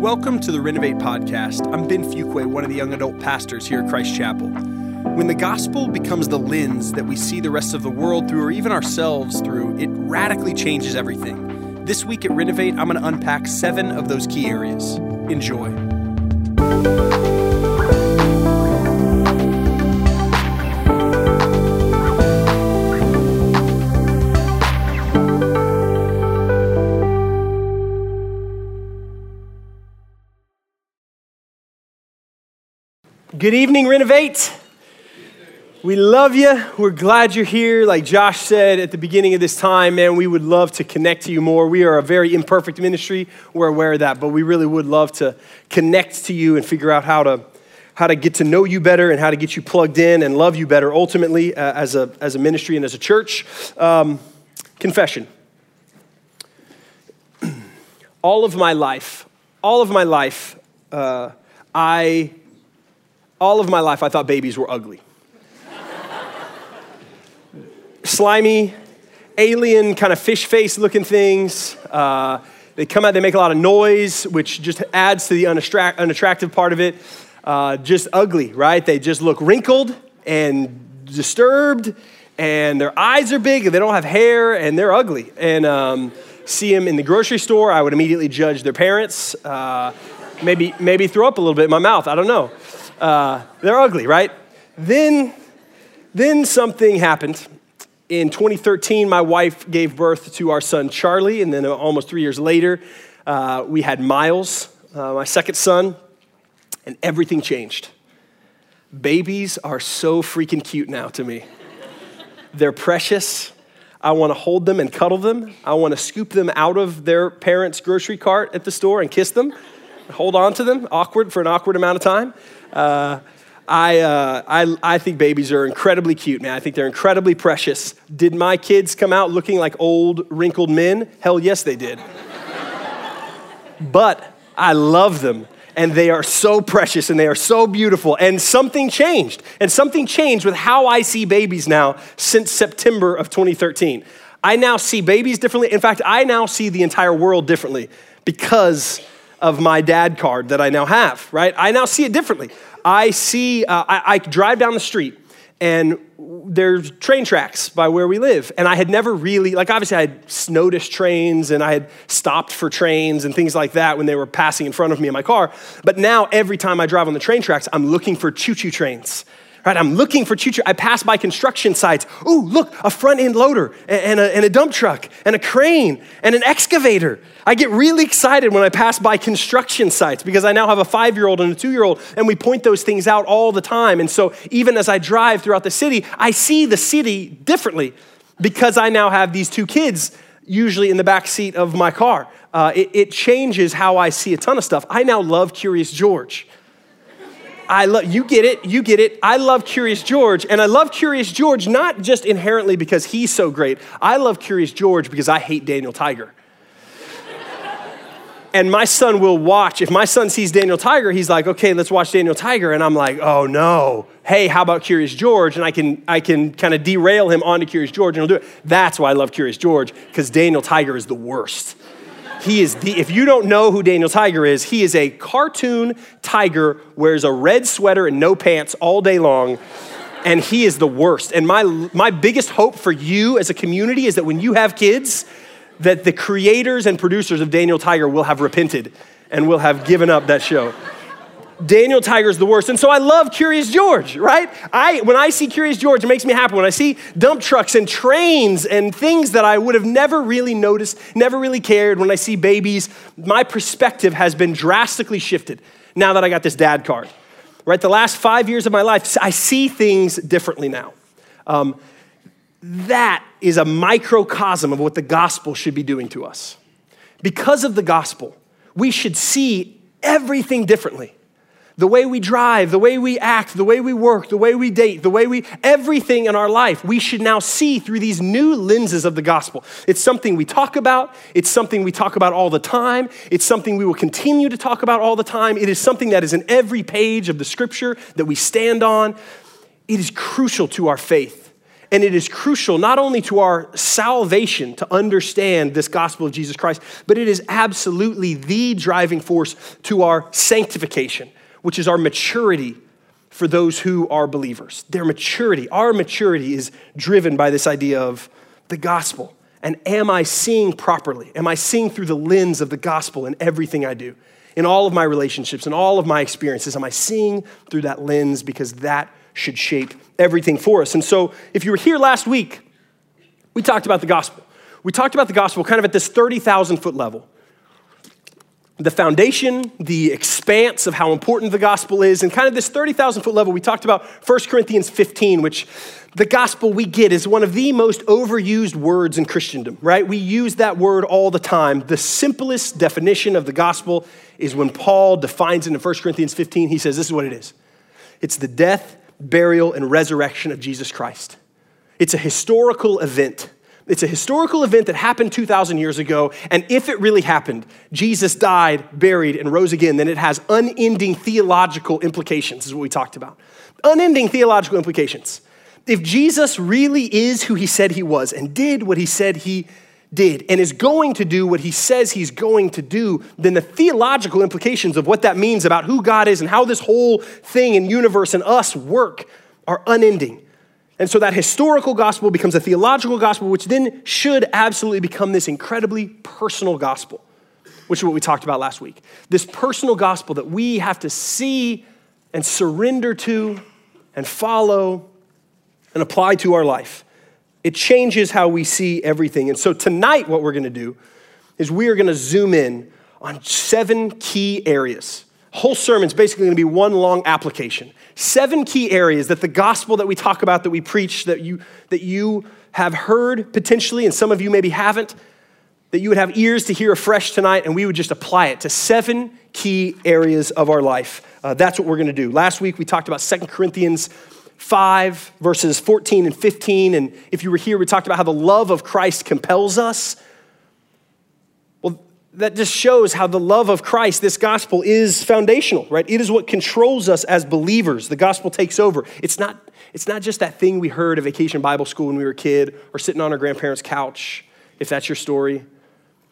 Welcome to the Renovate Podcast. I'm Ben Fuqua, one of the young adult pastors here at Christ Chapel. When the gospel becomes the lens that we see the rest of the world through, or even ourselves through, it radically changes everything. This week at Renovate, I'm going to unpack seven of those key areas. Enjoy. Good evening, Renovate. We love you. We're glad you're here. Like Josh said at the beginning of this time, man, we would love to connect to you more. We are a very imperfect ministry. We're aware of that, but we really would love to connect to you and figure out how to how to get to know you better and how to get you plugged in and love you better ultimately uh, as, a, as a ministry and as a church. Um, confession. all of my life, all of my life, uh, I, all of my life, I thought babies were ugly slimy, alien, kind of fish face looking things. Uh, they come out, they make a lot of noise, which just adds to the unattract- unattractive part of it. Uh, just ugly, right? They just look wrinkled and disturbed, and their eyes are big, and they don't have hair, and they're ugly. And um, see them in the grocery store, I would immediately judge their parents. Uh, maybe, maybe throw up a little bit in my mouth. I don't know. Uh, they're ugly, right? Then, then something happened in 2013, my wife gave birth to our son Charlie, and then almost three years later, uh, we had Miles, uh, my second son, and everything changed. Babies are so freaking cute now to me. They're precious. I want to hold them and cuddle them. I want to scoop them out of their parents' grocery cart at the store and kiss them, hold on to them, awkward for an awkward amount of time. Uh, I, uh, I, I think babies are incredibly cute, man. I think they're incredibly precious. Did my kids come out looking like old, wrinkled men? Hell yes, they did. but I love them, and they are so precious and they are so beautiful. And something changed, and something changed with how I see babies now since September of 2013. I now see babies differently. In fact, I now see the entire world differently because of my dad card that I now have, right? I now see it differently. I see, uh, I, I drive down the street and there's train tracks by where we live. And I had never really, like, obviously, I had noticed trains and I had stopped for trains and things like that when they were passing in front of me in my car. But now, every time I drive on the train tracks, I'm looking for choo choo trains. Right, I'm looking for choo. I pass by construction sites. Ooh, look, a front end loader and a, and a dump truck and a crane and an excavator. I get really excited when I pass by construction sites because I now have a five year old and a two year old, and we point those things out all the time. And so, even as I drive throughout the city, I see the city differently because I now have these two kids usually in the back seat of my car. Uh, it, it changes how I see a ton of stuff. I now love Curious George. I love you get it, you get it. I love Curious George, and I love Curious George not just inherently because he's so great. I love Curious George because I hate Daniel Tiger. and my son will watch. If my son sees Daniel Tiger, he's like, "Okay, let's watch Daniel Tiger," and I'm like, "Oh no! Hey, how about Curious George?" And I can I can kind of derail him onto Curious George, and he'll do it. That's why I love Curious George because Daniel Tiger is the worst. He is the, if you don't know who Daniel Tiger is, he is a cartoon tiger, wears a red sweater and no pants all day long, and he is the worst. And my, my biggest hope for you as a community is that when you have kids, that the creators and producers of Daniel Tiger will have repented and will have given up that show. Daniel Tiger's the worst. And so I love Curious George, right? I, when I see Curious George, it makes me happy. When I see dump trucks and trains and things that I would have never really noticed, never really cared, when I see babies, my perspective has been drastically shifted now that I got this dad card, right? The last five years of my life, I see things differently now. Um, that is a microcosm of what the gospel should be doing to us. Because of the gospel, we should see everything differently the way we drive, the way we act, the way we work, the way we date, the way we, everything in our life, we should now see through these new lenses of the gospel. It's something we talk about. It's something we talk about all the time. It's something we will continue to talk about all the time. It is something that is in every page of the scripture that we stand on. It is crucial to our faith. And it is crucial not only to our salvation to understand this gospel of Jesus Christ, but it is absolutely the driving force to our sanctification, which is our maturity for those who are believers. Their maturity, our maturity is driven by this idea of the gospel. And am I seeing properly? Am I seeing through the lens of the gospel in everything I do? In all of my relationships, in all of my experiences, am I seeing through that lens? Because that should shape everything for us. And so, if you were here last week, we talked about the gospel. We talked about the gospel kind of at this 30,000 foot level. The foundation, the expanse of how important the gospel is, and kind of this 30,000 foot level. We talked about 1 Corinthians 15, which the gospel we get is one of the most overused words in Christendom, right? We use that word all the time. The simplest definition of the gospel is when Paul defines it in 1 Corinthians 15. He says, This is what it is it's the death, burial, and resurrection of Jesus Christ. It's a historical event. It's a historical event that happened 2,000 years ago. And if it really happened, Jesus died, buried, and rose again, then it has unending theological implications, is what we talked about. Unending theological implications if Jesus really is who he said he was and did what he said he did and is going to do what he says he's going to do, then the theological implications of what that means about who God is and how this whole thing and universe and us work are unending. And so that historical gospel becomes a theological gospel, which then should absolutely become this incredibly personal gospel, which is what we talked about last week. This personal gospel that we have to see and surrender to and follow and apply to our life. It changes how we see everything. And so tonight, what we're gonna do is we are gonna zoom in on seven key areas. Whole sermon's basically gonna be one long application. Seven key areas that the gospel that we talk about, that we preach, that you, that you have heard potentially, and some of you maybe haven't, that you would have ears to hear afresh tonight, and we would just apply it to seven key areas of our life. Uh, that's what we're gonna do. Last week, we talked about Second Corinthians 5, verses 14 and 15. And if you were here, we talked about how the love of Christ compels us. That just shows how the love of Christ, this gospel, is foundational, right? It is what controls us as believers. The gospel takes over. It's not, it's not just that thing we heard at vacation Bible school when we were a kid or sitting on our grandparents' couch, if that's your story.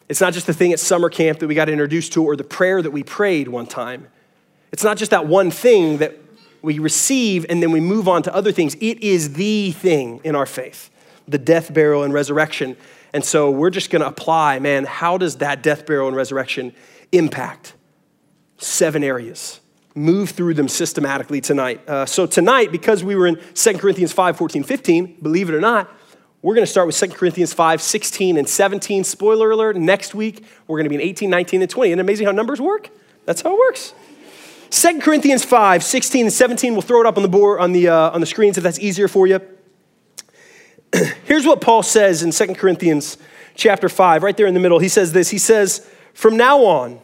It's not just the thing at summer camp that we got introduced to or the prayer that we prayed one time. It's not just that one thing that we receive, and then we move on to other things. It is the thing in our faith the death, burial, and resurrection. And so we're just going to apply, man, how does that death, burial, and resurrection impact? Seven areas. Move through them systematically tonight. Uh, so tonight, because we were in 2 Corinthians 5, 14, 15, believe it or not, we're going to start with 2 Corinthians 5, 16, and 17. Spoiler alert, next week, we're going to be in 18, 19, and 20. And amazing how numbers work? That's how it works. 2 Corinthians 5, 16 and 17, we'll throw it up on the board, on the, uh, on the screens if that's easier for you. Here's what Paul says in 2 Corinthians chapter 5, right there in the middle. He says this He says, From now on,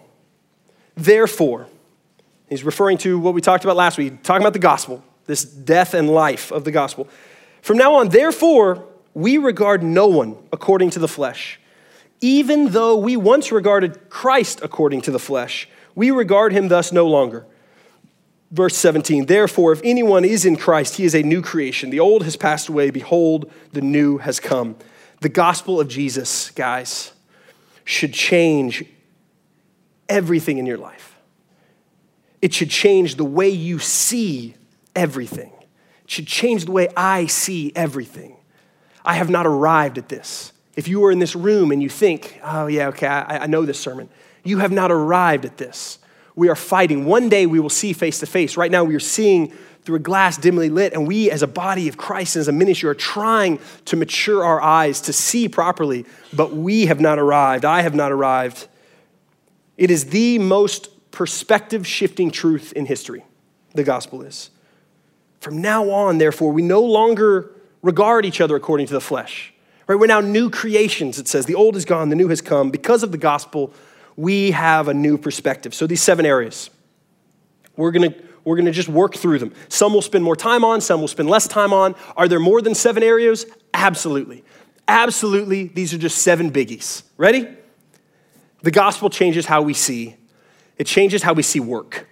therefore, he's referring to what we talked about last week, talking about the gospel, this death and life of the gospel. From now on, therefore, we regard no one according to the flesh. Even though we once regarded Christ according to the flesh, we regard him thus no longer. Verse 17, therefore, if anyone is in Christ, he is a new creation. The old has passed away. Behold, the new has come. The gospel of Jesus, guys, should change everything in your life. It should change the way you see everything. It should change the way I see everything. I have not arrived at this. If you are in this room and you think, oh, yeah, okay, I, I know this sermon, you have not arrived at this we are fighting. One day we will see face to face. Right now we are seeing through a glass dimly lit, and we as a body of Christ and as a ministry are trying to mature our eyes to see properly, but we have not arrived. I have not arrived. It is the most perspective shifting truth in history, the gospel is. From now on, therefore, we no longer regard each other according to the flesh. Right? We're now new creations, it says. The old is gone, the new has come. Because of the gospel, we have a new perspective. So, these seven areas, we're gonna, we're gonna just work through them. Some we'll spend more time on, some we'll spend less time on. Are there more than seven areas? Absolutely. Absolutely. These are just seven biggies. Ready? The gospel changes how we see, it changes how we see work.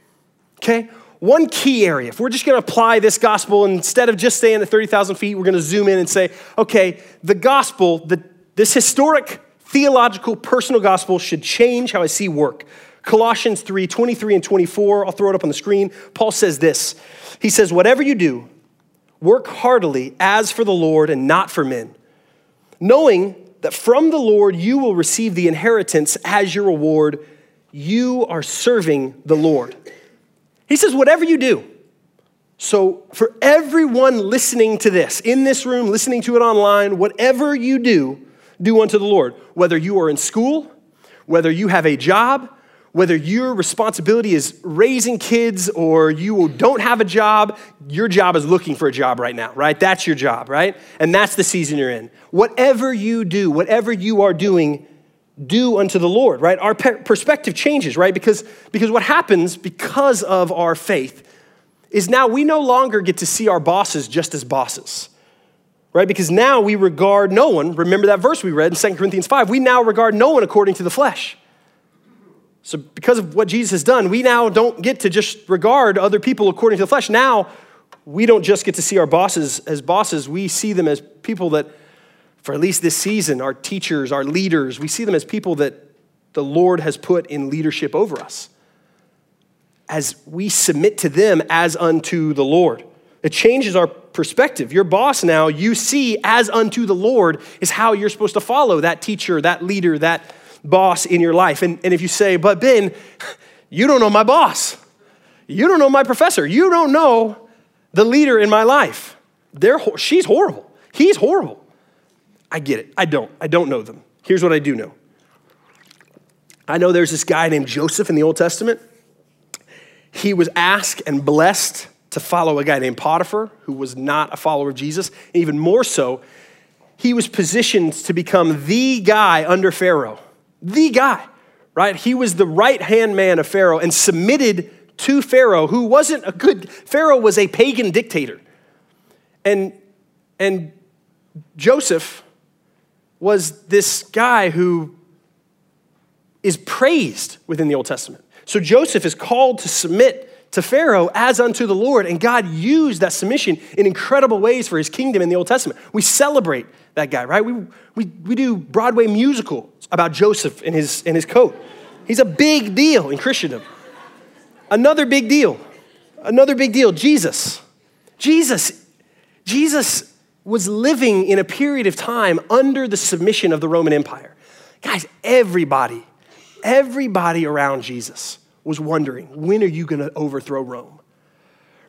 Okay? one key area, if we're just going to apply this gospel, instead of just staying at 30,000 feet, we're going to zoom in and say, okay, the gospel, the, this historic, theological, personal gospel should change how I see work. Colossians 3 23 and 24, I'll throw it up on the screen. Paul says this He says, Whatever you do, work heartily as for the Lord and not for men, knowing that from the Lord you will receive the inheritance as your reward. You are serving the Lord. He says, whatever you do. So, for everyone listening to this, in this room, listening to it online, whatever you do, do unto the Lord. Whether you are in school, whether you have a job, whether your responsibility is raising kids or you don't have a job, your job is looking for a job right now, right? That's your job, right? And that's the season you're in. Whatever you do, whatever you are doing, do unto the Lord, right? Our perspective changes, right? Because, because what happens because of our faith is now we no longer get to see our bosses just as bosses, right? Because now we regard no one, remember that verse we read in 2 Corinthians 5, we now regard no one according to the flesh. So, because of what Jesus has done, we now don't get to just regard other people according to the flesh. Now, we don't just get to see our bosses as bosses, we see them as people that for at least this season, our teachers, our leaders, we see them as people that the Lord has put in leadership over us. As we submit to them as unto the Lord. It changes our perspective. Your boss now, you see as unto the Lord is how you're supposed to follow that teacher, that leader, that boss in your life. And, and if you say, but Ben, you don't know my boss, you don't know my professor, you don't know the leader in my life. They're, she's horrible, he's horrible. I get it. I don't. I don't know them. Here's what I do know I know there's this guy named Joseph in the Old Testament. He was asked and blessed to follow a guy named Potiphar, who was not a follower of Jesus. And even more so, he was positioned to become the guy under Pharaoh. The guy, right? He was the right hand man of Pharaoh and submitted to Pharaoh, who wasn't a good, Pharaoh was a pagan dictator. And, and Joseph was this guy who is praised within the Old Testament. So Joseph is called to submit to Pharaoh as unto the Lord, and God used that submission in incredible ways for his kingdom in the Old Testament. We celebrate that guy, right? We, we, we do Broadway musicals about Joseph and his, and his coat. He's a big deal in Christendom. Another big deal, another big deal, Jesus. Jesus, Jesus was living in a period of time under the submission of the Roman Empire. Guys, everybody, everybody around Jesus was wondering, when are you going to overthrow Rome?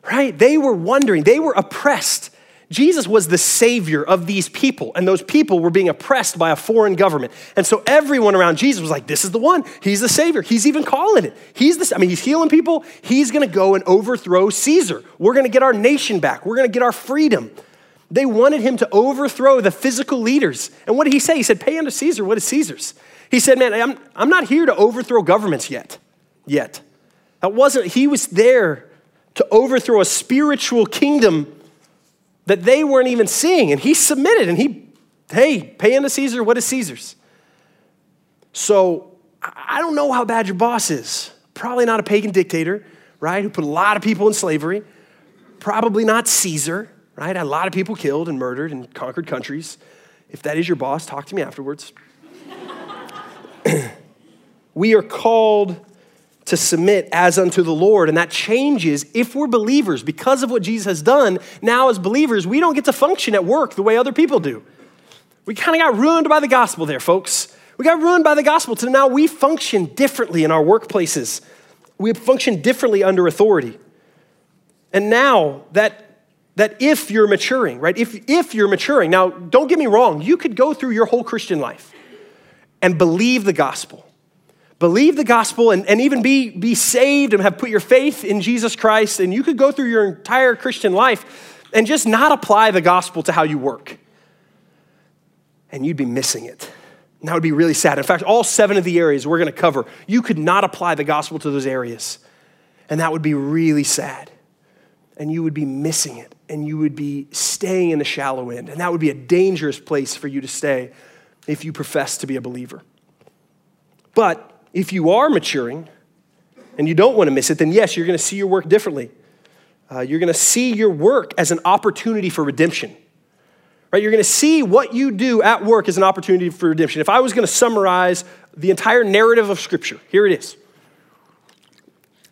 Right? They were wondering, they were oppressed. Jesus was the savior of these people, and those people were being oppressed by a foreign government. And so everyone around Jesus was like, This is the one. He's the savior. He's even calling it. He's the, I mean, he's healing people. He's gonna go and overthrow Caesar. We're gonna get our nation back. We're gonna get our freedom. They wanted him to overthrow the physical leaders. And what did he say? He said, Pay unto Caesar what is Caesar's. He said, Man, I'm, I'm not here to overthrow governments yet. Yet. That wasn't, he was there to overthrow a spiritual kingdom that they weren't even seeing. And he submitted and he, hey, pay unto Caesar what is Caesar's. So I don't know how bad your boss is. Probably not a pagan dictator, right, who put a lot of people in slavery. Probably not Caesar right? A lot of people killed and murdered and conquered countries. If that is your boss, talk to me afterwards. we are called to submit as unto the Lord, and that changes if we're believers. Because of what Jesus has done, now as believers, we don't get to function at work the way other people do. We kind of got ruined by the gospel there, folks. We got ruined by the gospel to now we function differently in our workplaces. We function differently under authority. And now that that if you're maturing, right? If, if you're maturing, now don't get me wrong, you could go through your whole Christian life and believe the gospel. Believe the gospel and, and even be, be saved and have put your faith in Jesus Christ. And you could go through your entire Christian life and just not apply the gospel to how you work. And you'd be missing it. And that would be really sad. In fact, all seven of the areas we're going to cover, you could not apply the gospel to those areas. And that would be really sad. And you would be missing it and you would be staying in the shallow end. And that would be a dangerous place for you to stay if you profess to be a believer. But if you are maturing and you don't want to miss it, then yes, you're going to see your work differently. uh, you're going to see your work as an opportunity for redemption. Right? You're going to see what you do at work as an opportunity for redemption. If I was going to summarize the entire narrative of Scripture, here it is.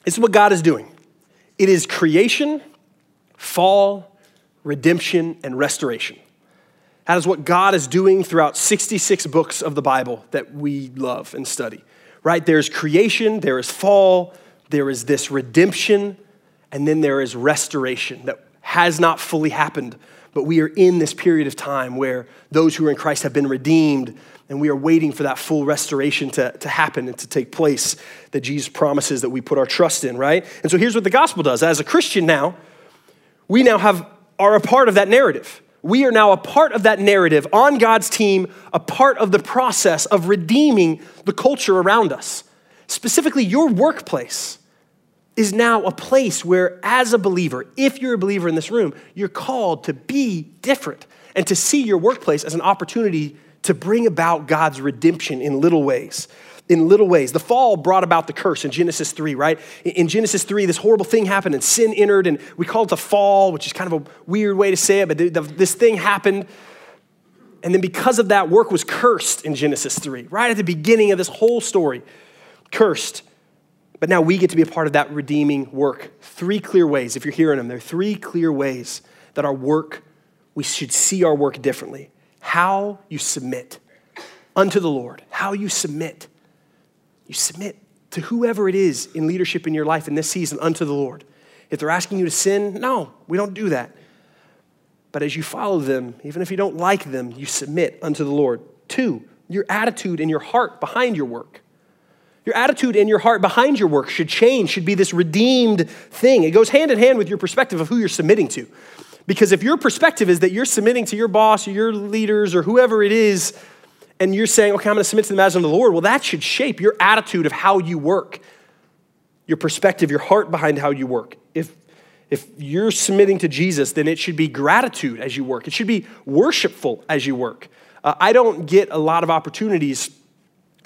This is what God is doing it is creation, fall, redemption, and restoration. That is what God is doing throughout 66 books of the Bible that we love and study. Right? There's creation, there is fall, there is this redemption, and then there is restoration that has not fully happened, but we are in this period of time where those who are in Christ have been redeemed, and we are waiting for that full restoration to, to happen and to take place that Jesus promises that we put our trust in, right? And so here's what the gospel does. As a Christian now, we now have are a part of that narrative. We are now a part of that narrative on God's team, a part of the process of redeeming the culture around us. Specifically, your workplace is now a place where, as a believer, if you're a believer in this room, you're called to be different and to see your workplace as an opportunity to bring about God's redemption in little ways. In little ways. The fall brought about the curse in Genesis 3, right? In Genesis 3, this horrible thing happened and sin entered, and we call it the fall, which is kind of a weird way to say it, but this thing happened. And then because of that, work was cursed in Genesis 3, right at the beginning of this whole story. Cursed. But now we get to be a part of that redeeming work. Three clear ways, if you're hearing them, there are three clear ways that our work, we should see our work differently. How you submit unto the Lord, how you submit. You submit to whoever it is in leadership in your life in this season unto the Lord. If they're asking you to sin, no, we don't do that. But as you follow them, even if you don't like them, you submit unto the Lord. Two, your attitude and your heart behind your work. Your attitude and your heart behind your work should change, should be this redeemed thing. It goes hand in hand with your perspective of who you're submitting to. Because if your perspective is that you're submitting to your boss or your leaders or whoever it is, and you're saying, okay, I'm going to submit to the master of the Lord, well, that should shape your attitude of how you work, your perspective, your heart behind how you work. If, if you're submitting to Jesus, then it should be gratitude as you work, it should be worshipful as you work. Uh, I don't get a lot of opportunities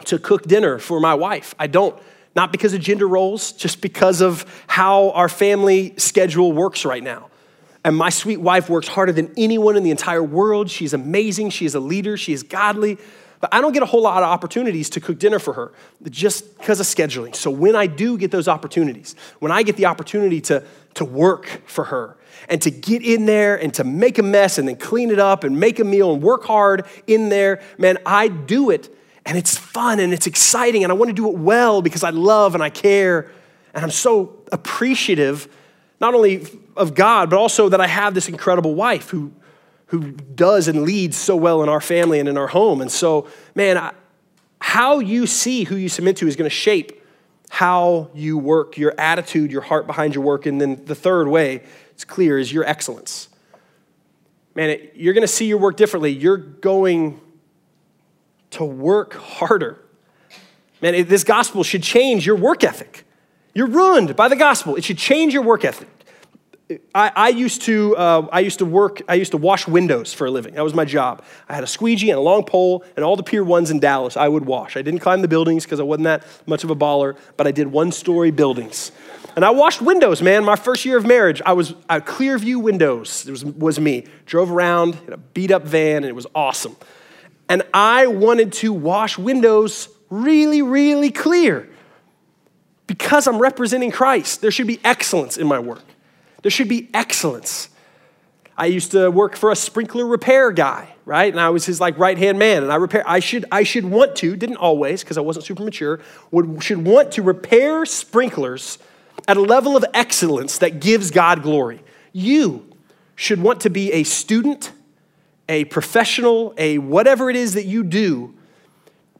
to cook dinner for my wife. I don't, not because of gender roles, just because of how our family schedule works right now. And my sweet wife works harder than anyone in the entire world. She's amazing. She is a leader. She is godly. But I don't get a whole lot of opportunities to cook dinner for her just because of scheduling. So when I do get those opportunities, when I get the opportunity to, to work for her and to get in there and to make a mess and then clean it up and make a meal and work hard in there, man, I do it and it's fun and it's exciting and I want to do it well because I love and I care and I'm so appreciative not only of God but also that I have this incredible wife who who does and leads so well in our family and in our home. And so, man, I, how you see who you submit to is going to shape how you work, your attitude, your heart behind your work. And then the third way, it's clear, is your excellence. Man, it, you're going to see your work differently. You're going to work harder. Man, this gospel should change your work ethic. You're ruined by the gospel. It should change your work ethic. I, I used to, uh, I used to work, I used to wash windows for a living. That was my job. I had a squeegee and a long pole, and all the Pier 1s in Dallas I would wash. I didn't climb the buildings because I wasn't that much of a baller, but I did one story buildings. And I washed windows, man. My first year of marriage, I was at Clearview Windows. It was, was me. Drove around in a beat up van, and it was awesome and I wanted to wash windows really, really clear. Because I'm representing Christ, there should be excellence in my work. There should be excellence. I used to work for a sprinkler repair guy, right? And I was his like right hand man. And I repair. I should I should want to, didn't always because I wasn't super mature. Would should want to repair sprinklers at a level of excellence that gives God glory. You should want to be a student a professional, a whatever it is that you do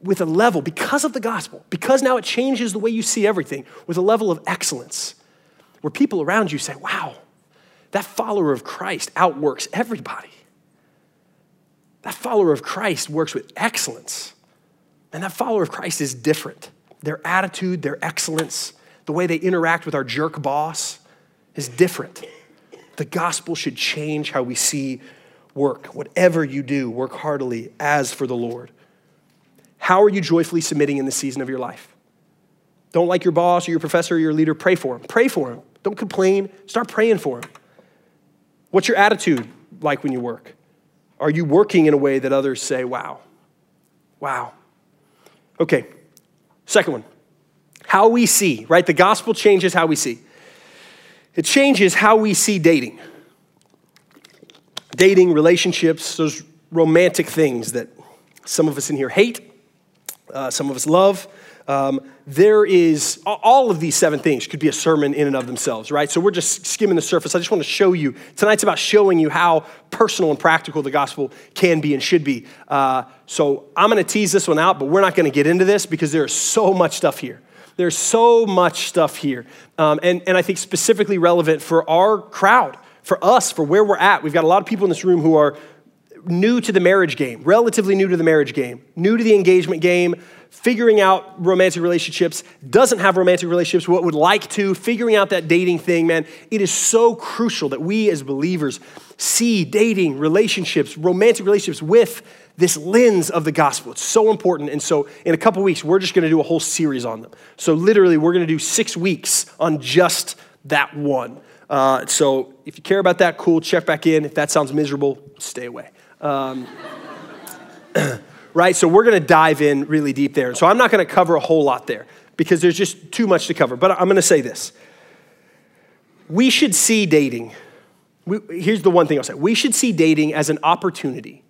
with a level, because of the gospel, because now it changes the way you see everything, with a level of excellence, where people around you say, wow, that follower of Christ outworks everybody. That follower of Christ works with excellence. And that follower of Christ is different. Their attitude, their excellence, the way they interact with our jerk boss is different. The gospel should change how we see work. Whatever you do, work heartily as for the Lord. How are you joyfully submitting in the season of your life? Don't like your boss or your professor or your leader, pray for him. Pray for him. Don't complain. Start praying for him. What's your attitude like when you work? Are you working in a way that others say, wow, wow? Okay, second one how we see, right? The gospel changes how we see. It changes how we see dating. Dating, relationships, those romantic things that some of us in here hate, uh, some of us love. Um, there is all of these seven things could be a sermon in and of themselves, right? So we're just skimming the surface. I just want to show you tonight's about showing you how personal and practical the gospel can be and should be. Uh, so I'm going to tease this one out, but we're not going to get into this because there's so much stuff here. There's so much stuff here, um, and and I think specifically relevant for our crowd, for us, for where we're at. We've got a lot of people in this room who are new to the marriage game, relatively new to the marriage game, new to the engagement game figuring out romantic relationships, doesn't have romantic relationships, what would like to, figuring out that dating thing, man, it is so crucial that we as believers see dating, relationships, romantic relationships with this lens of the gospel. It's so important. And so, in a couple weeks, we're just going to do a whole series on them. So, literally, we're going to do six weeks on just that one. Uh, so, if you care about that, cool, check back in. If that sounds miserable, stay away. Um, right? So we're going to dive in really deep there. So I'm not going to cover a whole lot there because there's just too much to cover. But I'm going to say this. We should see dating. We, here's the one thing I'll say. We should see dating as an opportunity.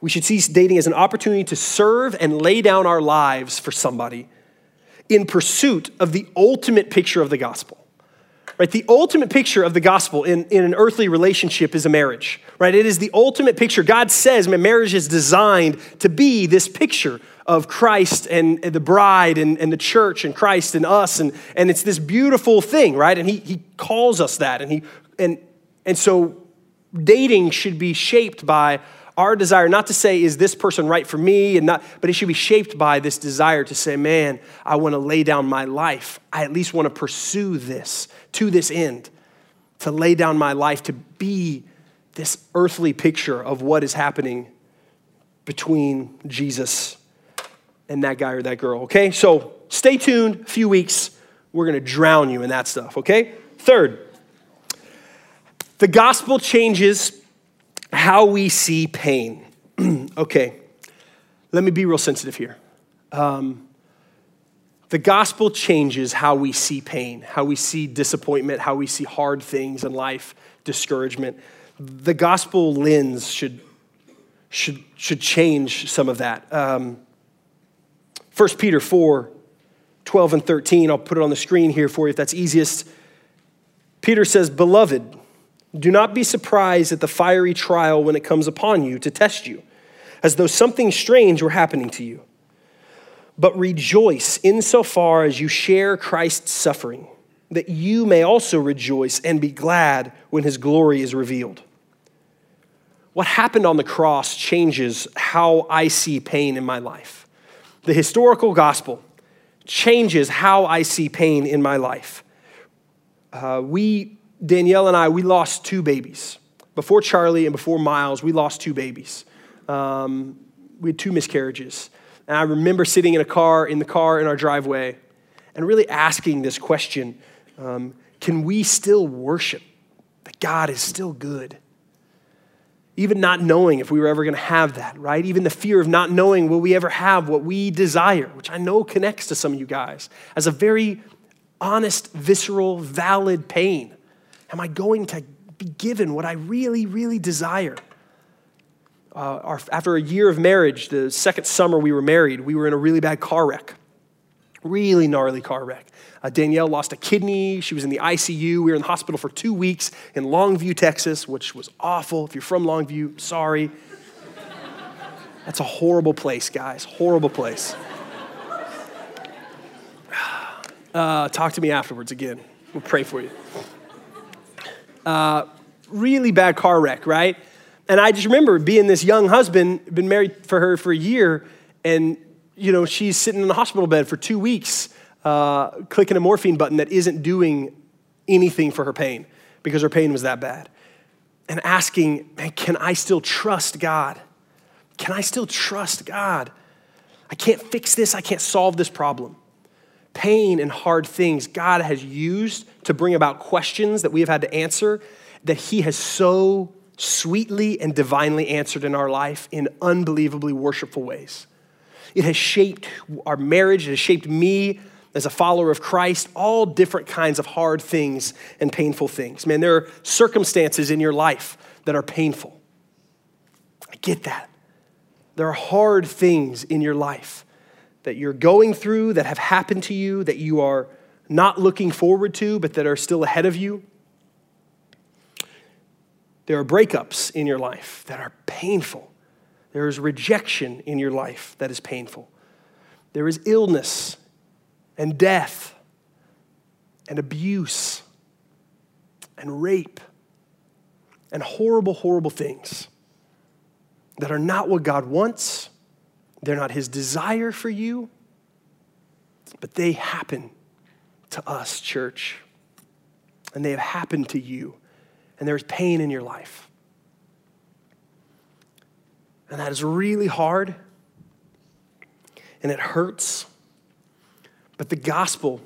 We should see dating as an opportunity to serve and lay down our lives for somebody in pursuit of the ultimate picture of the gospel. Right? The ultimate picture of the gospel in, in an earthly relationship is a marriage. Right? It is the ultimate picture. God says marriage is designed to be this picture of Christ and, and the bride and, and, the church and Christ and us. And, and it's this beautiful thing, right? And he, he calls us that. And, he, and, and so dating should be shaped by our desire not to say is this person right for me and not but it should be shaped by this desire to say man i want to lay down my life. I at least want to pursue this to this end to lay down my life to be this earthly picture of what is happening between jesus and that guy or that girl okay? So stay tuned a few weeks we're to drown you in that stuff okay? Third the gospel changes how we see pain. okay, let me be real sensitive here. Um, the gospel changes how we see pain, how we see disappointment, how we see hard things in life, discouragement. The gospel lens should, should, should change some of that. Um, 1 Peter 4 12 and 13, I'll put it on the screen here for you if that's easiest. Peter says, Beloved, do not be surprised at the fiery trial when it comes upon you to test you, as though something strange were happening to you. But rejoice insofar as you share Christ's suffering, that you may also rejoice and be glad when his glory is revealed. What happened on the cross changes how I see pain in my life. The historical gospel changes how I see pain in my life. Uh, we Danielle and I, we lost two babies. Before Charlie and before Miles, we lost two babies. Um, we had two miscarriages. And I remember sitting in a car, in the car in our driveway, and really asking this question um, Can we still worship that God is still good? Even not knowing if we were ever going to have that, right? Even the fear of not knowing will we ever have what we desire, which I know connects to some of you guys as a very honest, visceral, valid pain. Am I going to be given what I really, really desire? Uh, our, after a year of marriage, the second summer we were married, we were in a really bad car wreck. Really gnarly car wreck. Uh, Danielle lost a kidney. She was in the ICU. We were in the hospital for two weeks in Longview, Texas, which was awful. If you're from Longview, sorry. That's a horrible place, guys. Horrible place. Uh, talk to me afterwards again. We'll pray for you uh, really bad car wreck, right? And I just remember being this young husband, been married for her for a year, and you know she's sitting in the hospital bed for two weeks, uh, clicking a morphine button that isn't doing anything for her pain because her pain was that bad, and asking, "Man, can I still trust God? Can I still trust God? I can't fix this. I can't solve this problem." pain and hard things God has used to bring about questions that we have had to answer that He has so sweetly and divinely answered in our life in unbelievably worshipful ways. It has shaped our marriage, it has shaped me as a follower of Christ, all different kinds of hard things and painful things. Man, there are circumstances in your life that are painful. I get that. There are hard things in your life that you're going through, that have happened to you, that you are not looking forward to, but that are still ahead of you. There are breakups in your life that are painful. There is rejection in your life that is painful. There is illness and death and abuse and rape and horrible, horrible things that are not what God wants. They're not His desire for you, but they happen to us, church. And they have happened to you and there's pain in your life. And that is really hard and it hurts. But the gospel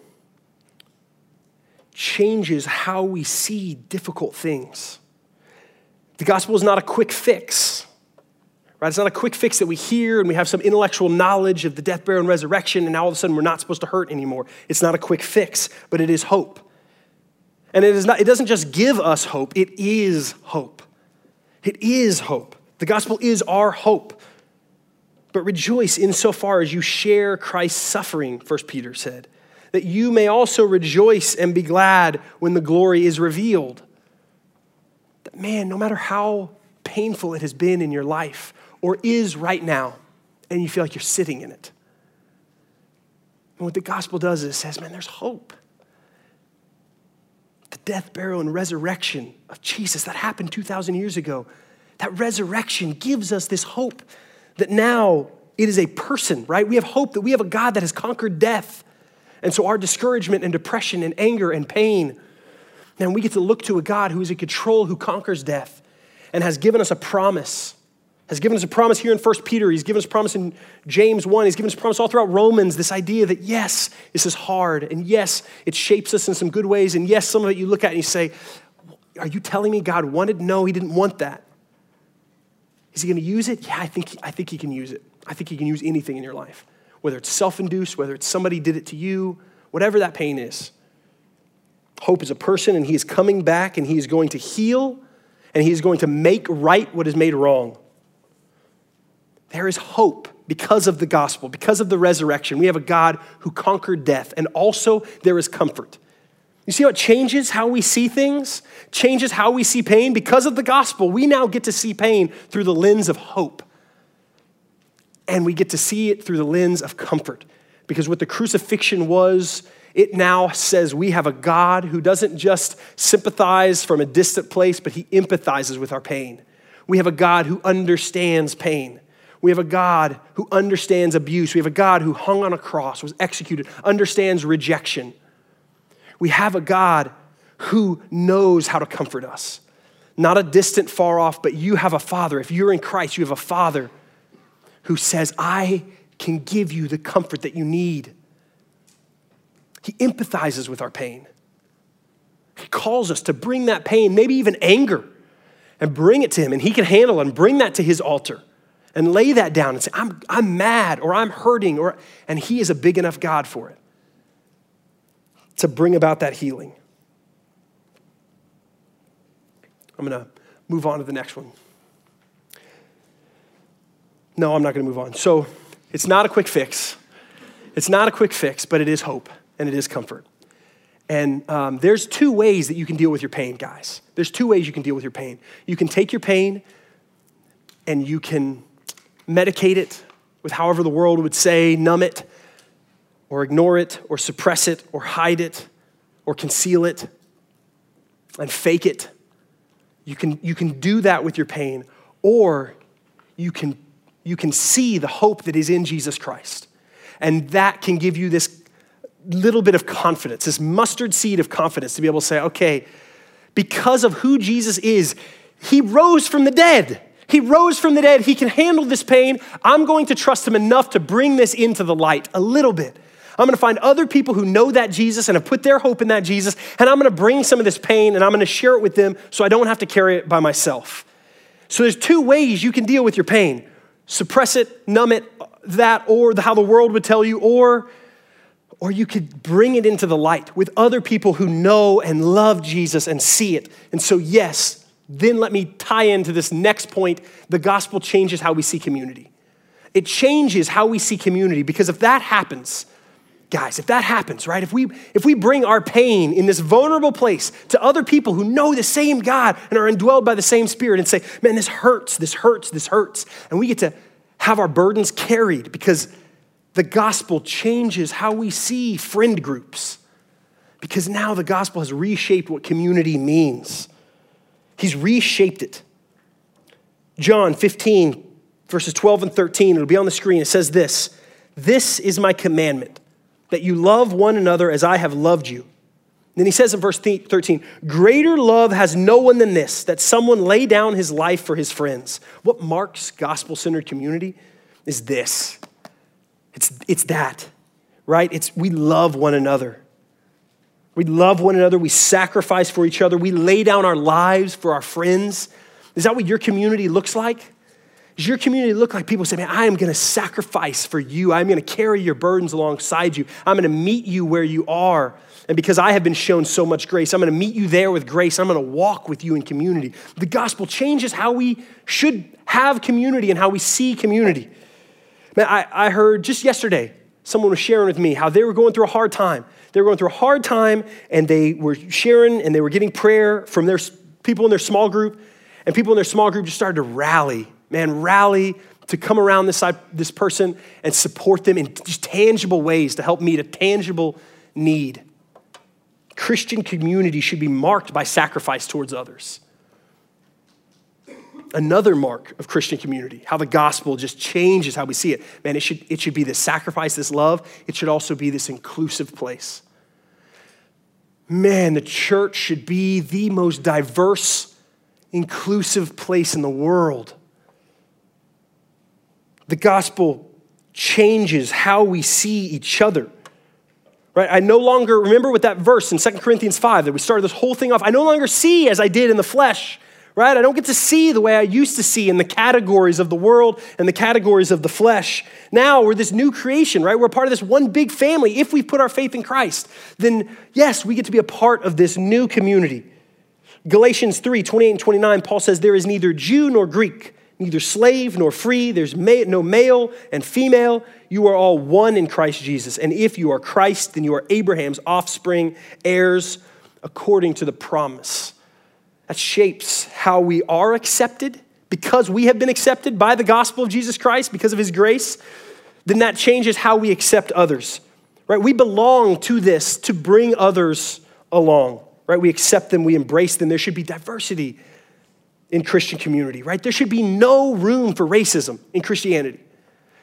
changes how we see difficult things. The gospel is not a quick fix. Right? It's not a quick fix that we hear and we have some intellectual knowledge of the death, burial, and resurrection, and now all of a sudden we're not supposed to hurt anymore. It's not a quick fix, but it is hope. And it, is not, it doesn't just give us hope, it is hope. It is hope. The gospel is our hope. But rejoice insofar as you share Christ's suffering, First Peter said, that you may also rejoice and be glad when the glory is revealed. That man, no matter how painful it has been in your life or is right now, and you feel like you're sitting in it. And what the gospel does is it says, man, there's hope the death, burial, and resurrection of Jesus that happened 2,000 years ago. That resurrection gives us this hope that now it is a person, right? We have hope that we have a God that has conquered death. And so our discouragement and depression and anger and pain, then we get to look to a God who is in control, who conquers death, and has given us a promise has given us a promise here in 1 Peter. He's given us a promise in James 1. He's given us a promise all throughout Romans this idea that yes, this is hard. And yes, it shapes us in some good ways. And yes, some of it you look at and you say, Are you telling me God wanted? No, He didn't want that. Is He going to use it? Yeah, I think, I think He can use it. I think He can use anything in your life, whether it's self induced, whether it's somebody did it to you, whatever that pain is. Hope is a person, and He is coming back and He is going to heal and He is going to make right what is made wrong. There is hope because of the gospel, because of the resurrection. We have a God who conquered death, and also there is comfort. You see how it changes how we see things? Changes how we see pain? Because of the gospel, we now get to see pain through the lens of hope. And we get to see it through the lens of comfort. Because what the crucifixion was, it now says we have a God who doesn't just sympathize from a distant place, but he empathizes with our pain. We have a God who understands pain. We have a God who understands abuse. We have a God who hung on a cross, was executed, understands rejection. We have a God who knows how to comfort us. Not a distant, far off, but you have a father. If you're in Christ, you have a father who says, I can give you the comfort that you need. He empathizes with our pain. He calls us to bring that pain, maybe even anger, and bring it to Him, and He can handle and bring that to His altar and lay that down and say, I'm, I'm mad or I'm hurting, or, and He is a big enough God for it to bring about that healing. I'm going to move on to the next one. No, I'm not going to move on. So it's not a quick fix. It's not a quick fix, but it is hope and it is comfort. And um, there's two ways that you can deal with your pain, guys. There's two ways you can deal with your pain. You can take your pain and you can medicate it with however the world would say, numb it, or ignore it, or suppress it, or hide it, or conceal it, and fake it. You can, you can do that with your pain, or you can, you can see the hope that is in Jesus Christ. And that can give you this little bit of confidence, this mustard seed of confidence to be able to say, okay, because of who Jesus is, he rose from the dead. He rose from the dead. He can handle this pain. I'm going to trust him enough to bring this into the light a little bit. I'm going to find other people who know that Jesus and have put their hope in that Jesus, and I'm going to bring some of this pain and I'm going to share it with them so I don't have to carry it by myself. So there's two ways you can deal with your pain suppress it, numb it, that, or the, how the world would tell you, or, or you could bring it into the light with other people who know and love Jesus and see it. And so, yes, then let me tie into this next point the gospel changes how we see community. It changes how we see community because if that happens, guys, if that happens, right? If we if we bring our pain in this vulnerable place to other people who know the same God and are indwelled by the same spirit and say, "Man, this hurts, this hurts, this hurts." And we get to have our burdens carried because the gospel changes how we see friend groups. Because now the gospel has reshaped what community means. He's reshaped it. John 15, verses 12 and 13, it'll be on the screen. It says this This is my commandment, that you love one another as I have loved you. Then he says in verse 13, Greater love has no one than this, that someone lay down his life for his friends. What marks gospel centered community is this it's, it's that, right? It's we love one another. We love one another. We sacrifice for each other. We lay down our lives for our friends. Is that what your community looks like? Does your community look like people say, man, I am going to sacrifice for you. I'm going to carry your burdens alongside you. I'm going to meet you where you are. And because I have been shown so much grace, I'm going to meet you there with grace. I'm going to walk with you in community. The gospel changes how we should have community and how we see community. Man, I, I heard just yesterday, someone was sharing with me how they were going through a hard time. They were going through a hard time and they were sharing and they were getting prayer from their people in their small group. And people in their small group just started to rally, man, rally to come around this, side, this person and support them in just tangible ways to help meet a tangible need. Christian community should be marked by sacrifice towards others. Another mark of Christian community, how the gospel just changes how we see it. Man, it should, it should be this sacrifice, this love. It should also be this inclusive place. Man, the church should be the most diverse, inclusive place in the world. The gospel changes how we see each other. Right? I no longer remember with that verse in 2 Corinthians 5 that we started this whole thing off. I no longer see as I did in the flesh right? I don't get to see the way I used to see in the categories of the world and the categories of the flesh. Now we're this new creation, right? We're part of this one big family. If we put our faith in Christ, then yes, we get to be a part of this new community. Galatians 3 28 and 29, Paul says, There is neither Jew nor Greek, neither slave nor free, there's no male and female. You are all one in Christ Jesus. And if you are Christ, then you are Abraham's offspring, heirs according to the promise. That shapes how we are accepted because we have been accepted by the gospel of Jesus Christ because of his grace. Then that changes how we accept others, right? We belong to this to bring others along, right? We accept them, we embrace them. There should be diversity in Christian community, right? There should be no room for racism in Christianity.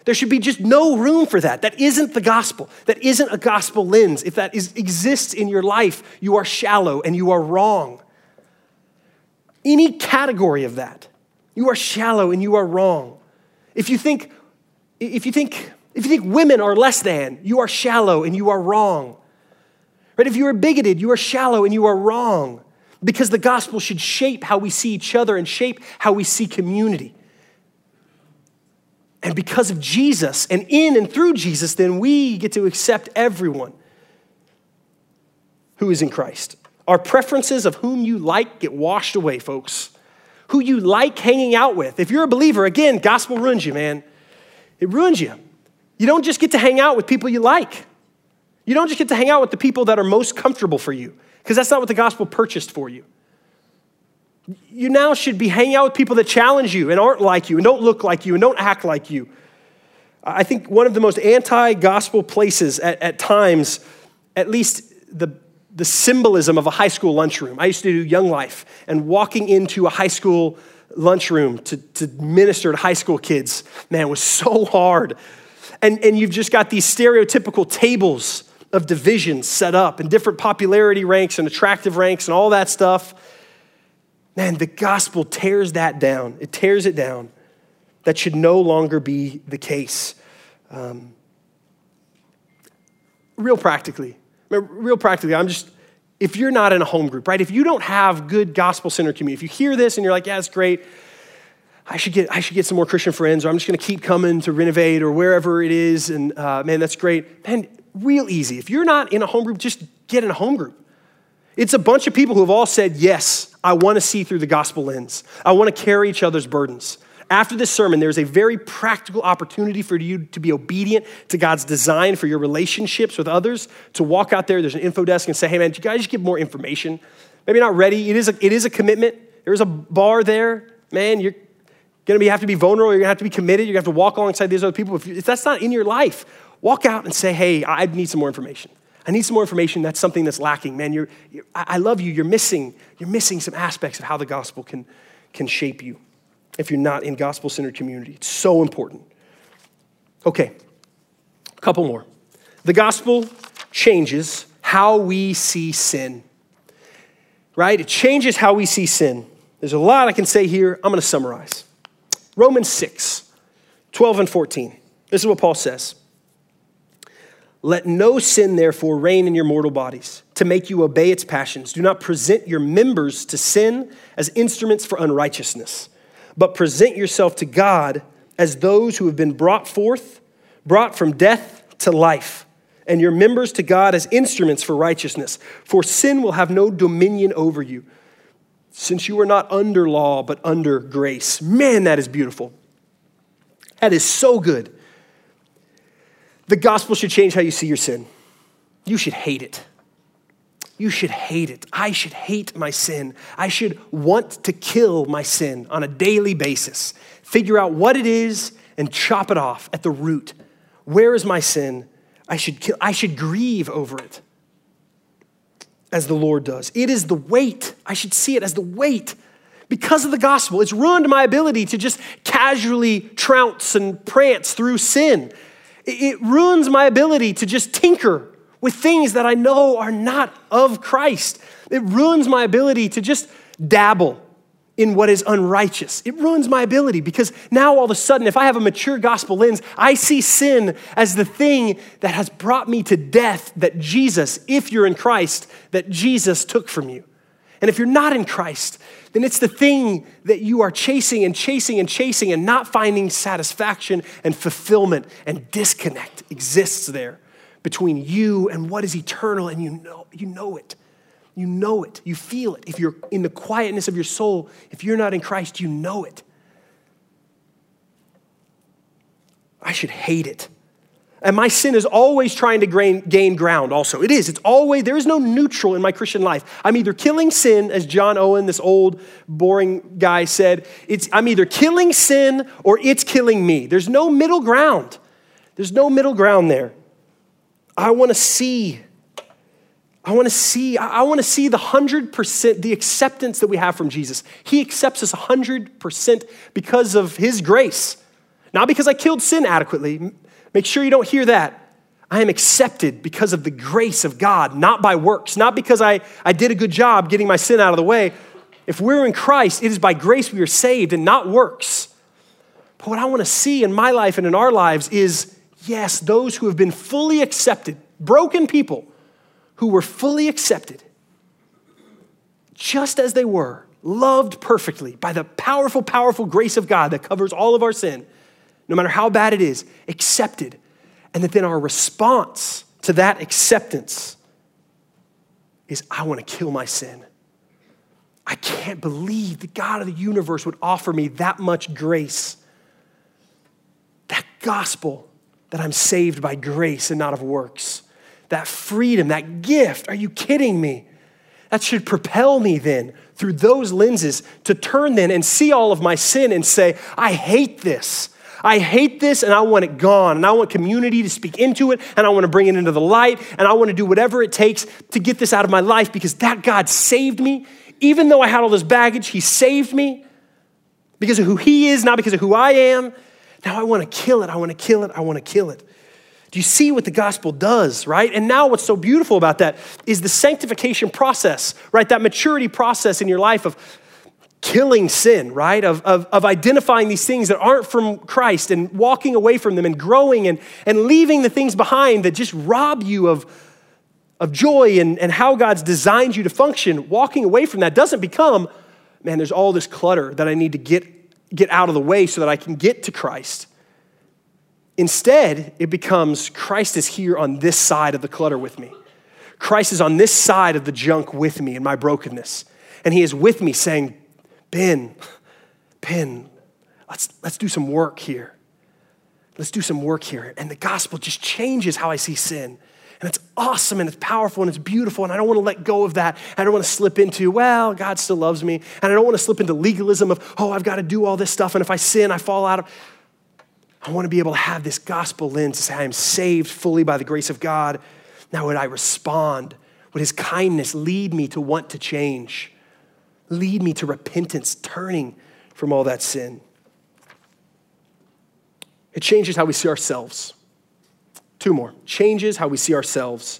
There should be just no room for that. That isn't the gospel. That isn't a gospel lens. If that is, exists in your life, you are shallow and you are wrong any category of that, you are shallow and you are wrong. If you think, if you think, if you think women are less than, you are shallow and you are wrong. Right? If you are bigoted, you are shallow and you are wrong. Because the gospel should shape how we see each other and shape how we see community. And because of Jesus and in and through Jesus, then we get to accept everyone who is in Christ. Our preferences of whom you like get washed away, folks. Who you like hanging out with. If you're a believer, again, gospel ruins you, man. It ruins you. You don't just get to hang out with people you like. You don't just get to hang out with the people that are most comfortable for you, because that's not what the gospel purchased for you. You now should be hanging out with people that challenge you and aren't like you and don't look like you and don't act like you. I think one of the most anti gospel places at, at times, at least the the symbolism of a high school lunchroom. I used to do Young Life, and walking into a high school lunchroom to, to minister to high school kids, man, was so hard. And, and you've just got these stereotypical tables of divisions set up and different popularity ranks and attractive ranks and all that stuff. Man, the gospel tears that down. It tears it down. That should no longer be the case. Um, real practically, real practically, I'm just, if you're not in a home group, right? If you don't have good gospel centered community, if you hear this and you're like, yeah, it's great, I should get, I should get some more Christian friends, or I'm just gonna keep coming to renovate or wherever it is, and uh, man, that's great. Man, real easy. If you're not in a home group, just get in a home group. It's a bunch of people who have all said, yes, I wanna see through the gospel lens. I wanna carry each other's burdens. After this sermon, there's a very practical opportunity for you to be obedient to God's design for your relationships with others, to walk out there, there's an info desk, and say, hey man, you guys give more information? Maybe not ready. It is a, it is a commitment. There's a bar there. Man, you're going to be, have to be vulnerable. You're going to have to be committed. You're going to have to walk alongside these other people. If, you, if that's not in your life, walk out and say, hey, I need some more information. I need some more information. That's something that's lacking. Man, you're, you're, I love you. You're missing, you're missing some aspects of how the gospel can, can shape you if you're not in gospel centered community. It's so important. Okay, a couple more. The gospel changes how we see sin, right? It changes how we see sin. There's a lot I can say here. I'm going to summarize. Romans 6, 12 and 14. This is what Paul says. Let no sin, therefore, reign in your mortal bodies to make you obey its passions. Do not present your members to sin as instruments for unrighteousness but present yourself to God as those who have been brought forth, brought from death to life, and your members to God as instruments for righteousness. For sin will have no dominion over you, since you are not under law, but under grace. Man, that is beautiful. That is so good. The gospel should change how you see your sin. You should hate it. You should hate it. I should hate my sin. I should want to kill my sin on a daily basis. Figure out what it is and chop it off at the root. Where is my sin? I should kill, I should grieve over it as the Lord does. It is the weight. I should see it as the weight. Because of the gospel, it's ruined my ability to just casually trounce and prance through sin. It ruins my ability to just tinker with things that I know are not of Christ. It ruins my ability to just dabble in what is unrighteous. It ruins my ability because now all of a sudden, if I have a mature gospel lens, I see sin as the thing that has brought me to death that Jesus, if you're in Christ, that Jesus took from you. And if you're not in Christ, then it's the thing that you are chasing and chasing and chasing and not finding satisfaction and fulfillment and disconnect exists there between you and what is eternal, and you know, you know it. You know it. You feel it. If you're in the quietness of your soul, if you're not in Christ, you know it. I should hate it. And my sin is always trying to gain, gain ground, also. It is. It's always, there is no neutral in my Christian life. I'm either killing sin, as John Owen, this old, boring guy, said, it's, I'm either killing sin or it's killing me. There's no middle ground. There's no middle ground there. I want to see. I want to see, I want to see the 100%, the acceptance that we have from Jesus. He accepts us 100% because of his grace. Not because I killed sin adequately. Make sure you don't hear that. I am accepted because of the grace of God, not by works, not because I, I did a good job getting my sin out of the way. If we're in Christ, it is by grace we are saved and not works. But what I want to see in my life and in our lives is Yes, those who have been fully accepted, broken people who were fully accepted, just as they were, loved perfectly by the powerful, powerful grace of God that covers all of our sin, no matter how bad it is, accepted. And that then our response to that acceptance is I want to kill my sin. I can't believe the God of the universe would offer me that much grace. That gospel that I'm saved by grace and not of works. That freedom, that gift. Are you kidding me? That should propel me then through those lenses to turn then and see all of my sin and say, I hate this. I hate this and I want it gone. And I want community to speak into it and I want to bring it into the light and I want to do whatever it takes to get this out of my life because that God saved me. Even though I had all this baggage, He saved me because of who He is, not because of who I am. Now I want to kill it. I want to kill it. I want to kill it. Do you see what the gospel does, right? And now what's so beautiful about that is the sanctification process, right? That maturity process in your life of killing sin, right? Of, of, of identifying these things that aren't from Christ and walking away from them and growing and, and leaving the things behind that just rob you of, of joy and, and how God's designed you to function. Walking away from that doesn't become, man, there's all this clutter that I need to get, get out of the way so that I can get to Christ. Instead, it becomes Christ is here on this side of the clutter with me. Christ is on this side of the junk with me in my brokenness. And he is with me saying, Ben, Ben, let's, let's do some work here. Let's do some work here. And the gospel just changes how I see sin. And it's awesome and it's powerful and it's beautiful. And I don't want to let go of that. I don't want to slip into, well, God still loves me. And I don't want to slip into legalism of, oh, I've got to do all this stuff. And if I sin, I fall out of. I want to be able to have this gospel lens to say, I am saved fully by the grace of God. Now, would I respond? Would his kindness lead me to want to change? Lead me to repentance, turning from all that sin. It changes how we see ourselves. Two more. Changes how we see ourselves.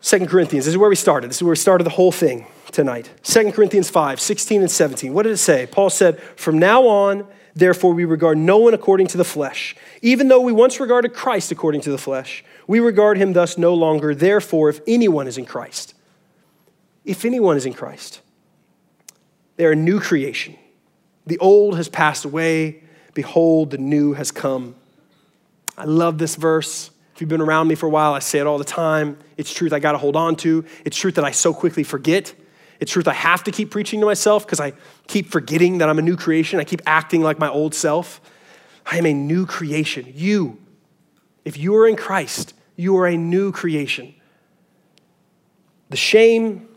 Second Corinthians, this is where we started. This is where we started the whole thing tonight. Second Corinthians 5, 16 and 17. What did it say? Paul said, From now on, therefore, we regard no one according to the flesh. Even though we once regarded Christ according to the flesh, we regard him thus no longer. Therefore, if anyone is in Christ, if anyone is in Christ, they are a new creation. The old has passed away. Behold, the new has come. I love this verse. If you've been around me for a while, I say it all the time. It's truth I got to hold on to. It's truth that I so quickly forget. It's truth I have to keep preaching to myself because I keep forgetting that I'm a new creation. I keep acting like my old self. I am a new creation. You, if you are in Christ, you are a new creation. The shame,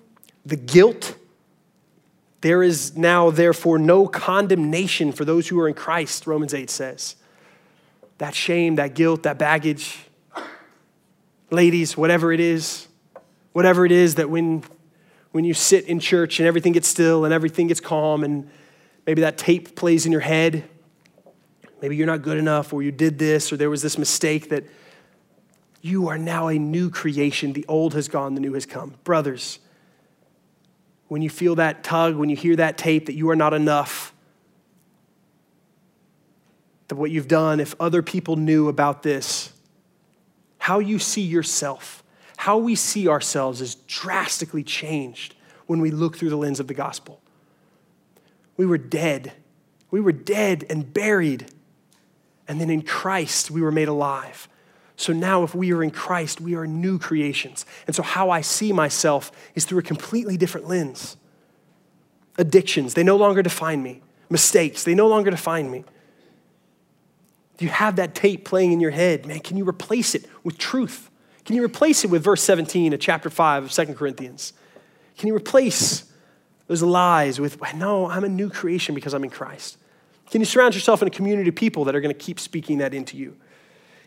the guilt, there is now, therefore, no condemnation for those who are in Christ, Romans 8 says. That shame, that guilt, that baggage, ladies, whatever it is, whatever it is that when, when you sit in church and everything gets still and everything gets calm and maybe that tape plays in your head, maybe you're not good enough or you did this or there was this mistake that you are now a new creation. The old has gone, the new has come. Brothers, when you feel that tug, when you hear that tape that you are not enough, what you've done, if other people knew about this, how you see yourself, how we see ourselves is drastically changed when we look through the lens of the gospel. We were dead. We were dead and buried. And then in Christ, we were made alive. So now, if we are in Christ, we are new creations. And so, how I see myself is through a completely different lens. Addictions, they no longer define me. Mistakes, they no longer define me. Do you have that tape playing in your head? Man, can you replace it with truth? Can you replace it with verse 17 of chapter 5 of 2 Corinthians? Can you replace those lies with, no, I'm a new creation because I'm in Christ? Can you surround yourself in a community of people that are going to keep speaking that into you?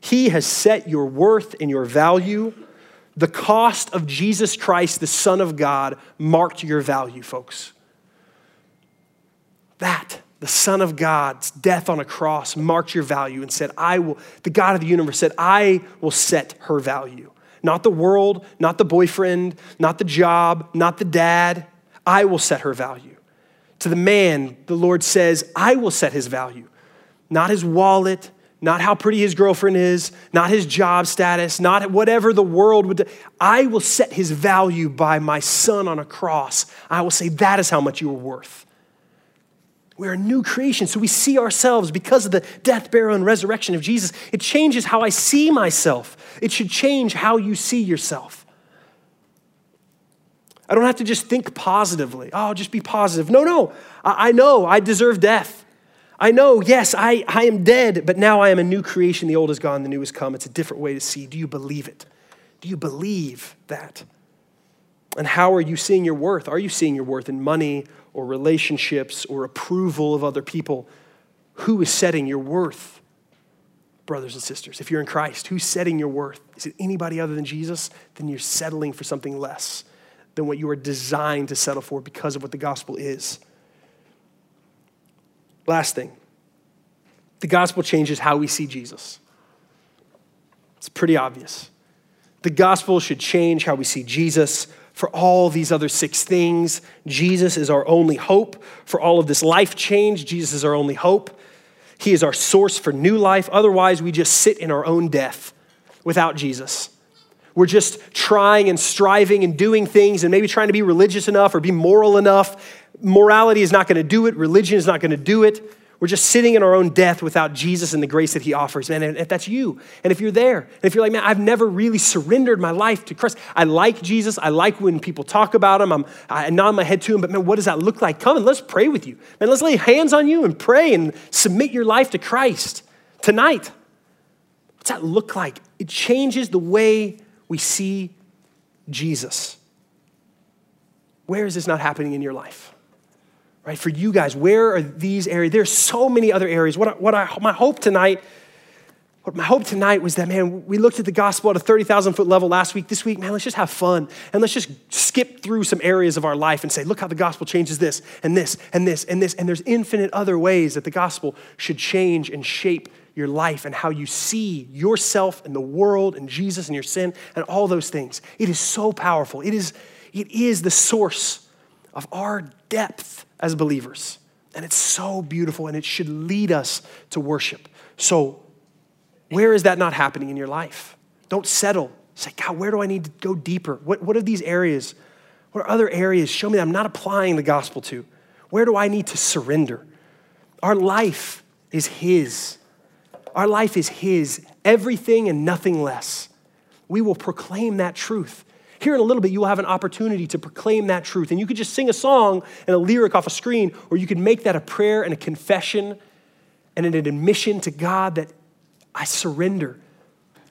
He has set your worth and your value. The cost of Jesus Christ, the Son of God, marked your value, folks. That, the Son of God's death on a cross, marked your value and said, I will, the God of the universe said, I will set her value. Not the world, not the boyfriend, not the job, not the dad. I will set her value. To the man, the Lord says, I will set his value. Not his wallet, not how pretty his girlfriend is, not his job status, not whatever the world would do. I will set his value by my son on a cross. I will say, that is how much you are worth. We're a new creation, so we see ourselves because of the death, burial, and resurrection of Jesus. It changes how I see myself. It should change how you see yourself. I don't have to just think positively. Oh, just be positive. No, no. I, I know I deserve death. I know, yes, I, I am dead, but now I am a new creation. The old is gone, the new has come. It's a different way to see. Do you believe it? Do you believe that? And how are you seeing your worth? Are you seeing your worth in money or relationships or approval of other people? Who is setting your worth, brothers and sisters? If you're in Christ, who's setting your worth? Is it anybody other than Jesus? Then you're settling for something less than what you are designed to settle for because of what the gospel is. Last thing the gospel changes how we see Jesus. It's pretty obvious. The gospel should change how we see Jesus for all these other six things. Jesus is our only hope. For all of this life change, Jesus is our only hope. He is our source for new life. Otherwise, we just sit in our own death without Jesus. We're just trying and striving and doing things and maybe trying to be religious enough or be moral enough. Morality is not going to do it, religion is not going to do it. We're just sitting in our own death without Jesus and the grace that he offers. Man, and if that's you, and if you're there, and if you're like, man, I've never really surrendered my life to Christ. I like Jesus. I like when people talk about him. I'm, I nod my head to him, but man, what does that look like? Come and let's pray with you. Man, let's lay hands on you and pray and submit your life to Christ tonight. What's that look like? It changes the way we see Jesus. Where is this not happening in your life? Right? For you guys, where are these areas? There's so many other areas. What, I, what I, my hope tonight, what my hope tonight was that, man, we looked at the gospel at a 30,000 foot level last week. This week, man, let's just have fun and let's just skip through some areas of our life and say, look how the gospel changes this and this and this and this. And there's infinite other ways that the gospel should change and shape your life and how you see yourself and the world and Jesus and your sin and all those things. It is so powerful. It is, it is the source of our depth as believers. And it's so beautiful and it should lead us to worship. So, where is that not happening in your life? Don't settle. Say, God, where do I need to go deeper? What, what are these areas? What are other areas? Show me that I'm not applying the gospel to. Where do I need to surrender? Our life is His. Our life is His, everything and nothing less. We will proclaim that truth. Here in a little bit, you will have an opportunity to proclaim that truth. And you could just sing a song and a lyric off a screen, or you could make that a prayer and a confession and an admission to God that I surrender.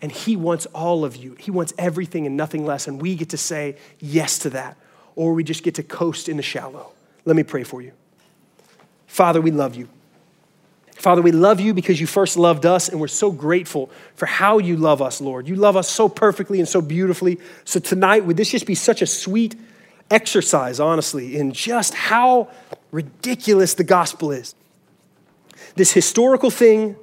And He wants all of you. He wants everything and nothing less. And we get to say yes to that, or we just get to coast in the shallow. Let me pray for you. Father, we love you. Father, we love you because you first loved us, and we're so grateful for how you love us, Lord. You love us so perfectly and so beautifully. So tonight, would this just be such a sweet exercise, honestly, in just how ridiculous the gospel is? This historical thing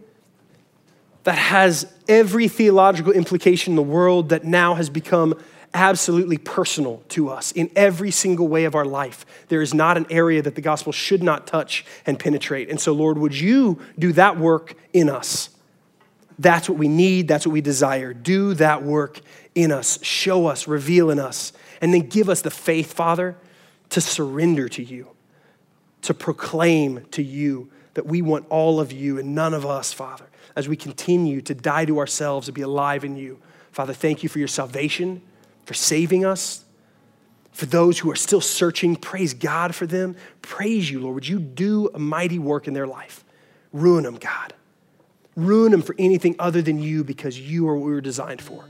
that has every theological implication in the world that now has become absolutely personal to us in every single way of our life. There is not an area that the gospel should not touch and penetrate. And so, Lord, would you do that work in us? That's what we need. That's what we desire. Do that work in us. Show us, reveal in us, and then give us the faith, Father, to surrender to you, to proclaim to you that we want all of you and none of us, Father, as we continue to die to ourselves and be alive in you. Father, thank you for your salvation for saving us. For those who are still searching, praise God for them. Praise you, Lord. Would you do a mighty work in their life? Ruin them, God. Ruin them for anything other than you because you are what we were designed for.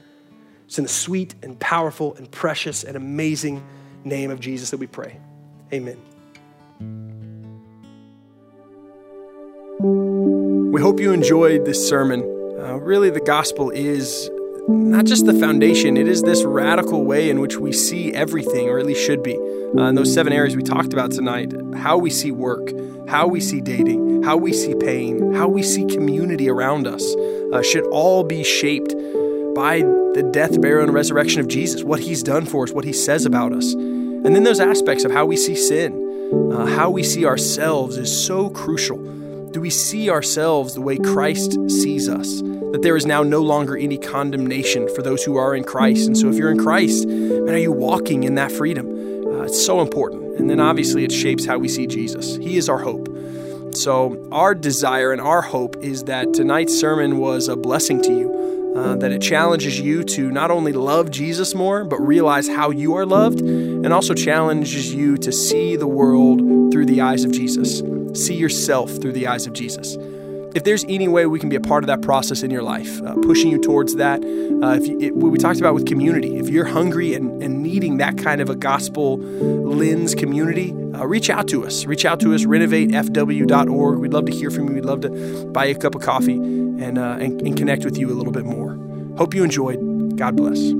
It's in the sweet and powerful and precious and amazing name of Jesus that we pray. Amen. We hope you enjoyed this sermon. Uh, really, the gospel is not just the foundation, it is this radical way in which we see everything, or at least should be. Uh, in those seven areas we talked about tonight how we see work, how we see dating, how we see pain, how we see community around us uh, should all be shaped by the death, burial, and resurrection of Jesus, what he's done for us, what he says about us. And then those aspects of how we see sin, uh, how we see ourselves is so crucial. Do we see ourselves the way Christ sees us? that there is now no longer any condemnation for those who are in Christ. And so, if you're in Christ, man, are you walking in that freedom? Uh, it's so important. And then, obviously, it shapes how we see Jesus. He is our hope. So, our desire and our hope is that tonight's sermon was a blessing to you, uh, that it challenges you to not only love Jesus more, but realize how you are loved, and also challenges you to see the world through the eyes of Jesus, see yourself through the eyes of Jesus if there's any way we can be a part of that process in your life, uh, pushing you towards that, uh, if you, it, what we talked about with community, if you're hungry and, and needing that kind of a gospel lens community, uh, reach out to us. Reach out to us, renovatefw.org. We'd love to hear from you. We'd love to buy you a cup of coffee and, uh, and, and connect with you a little bit more. Hope you enjoyed. God bless.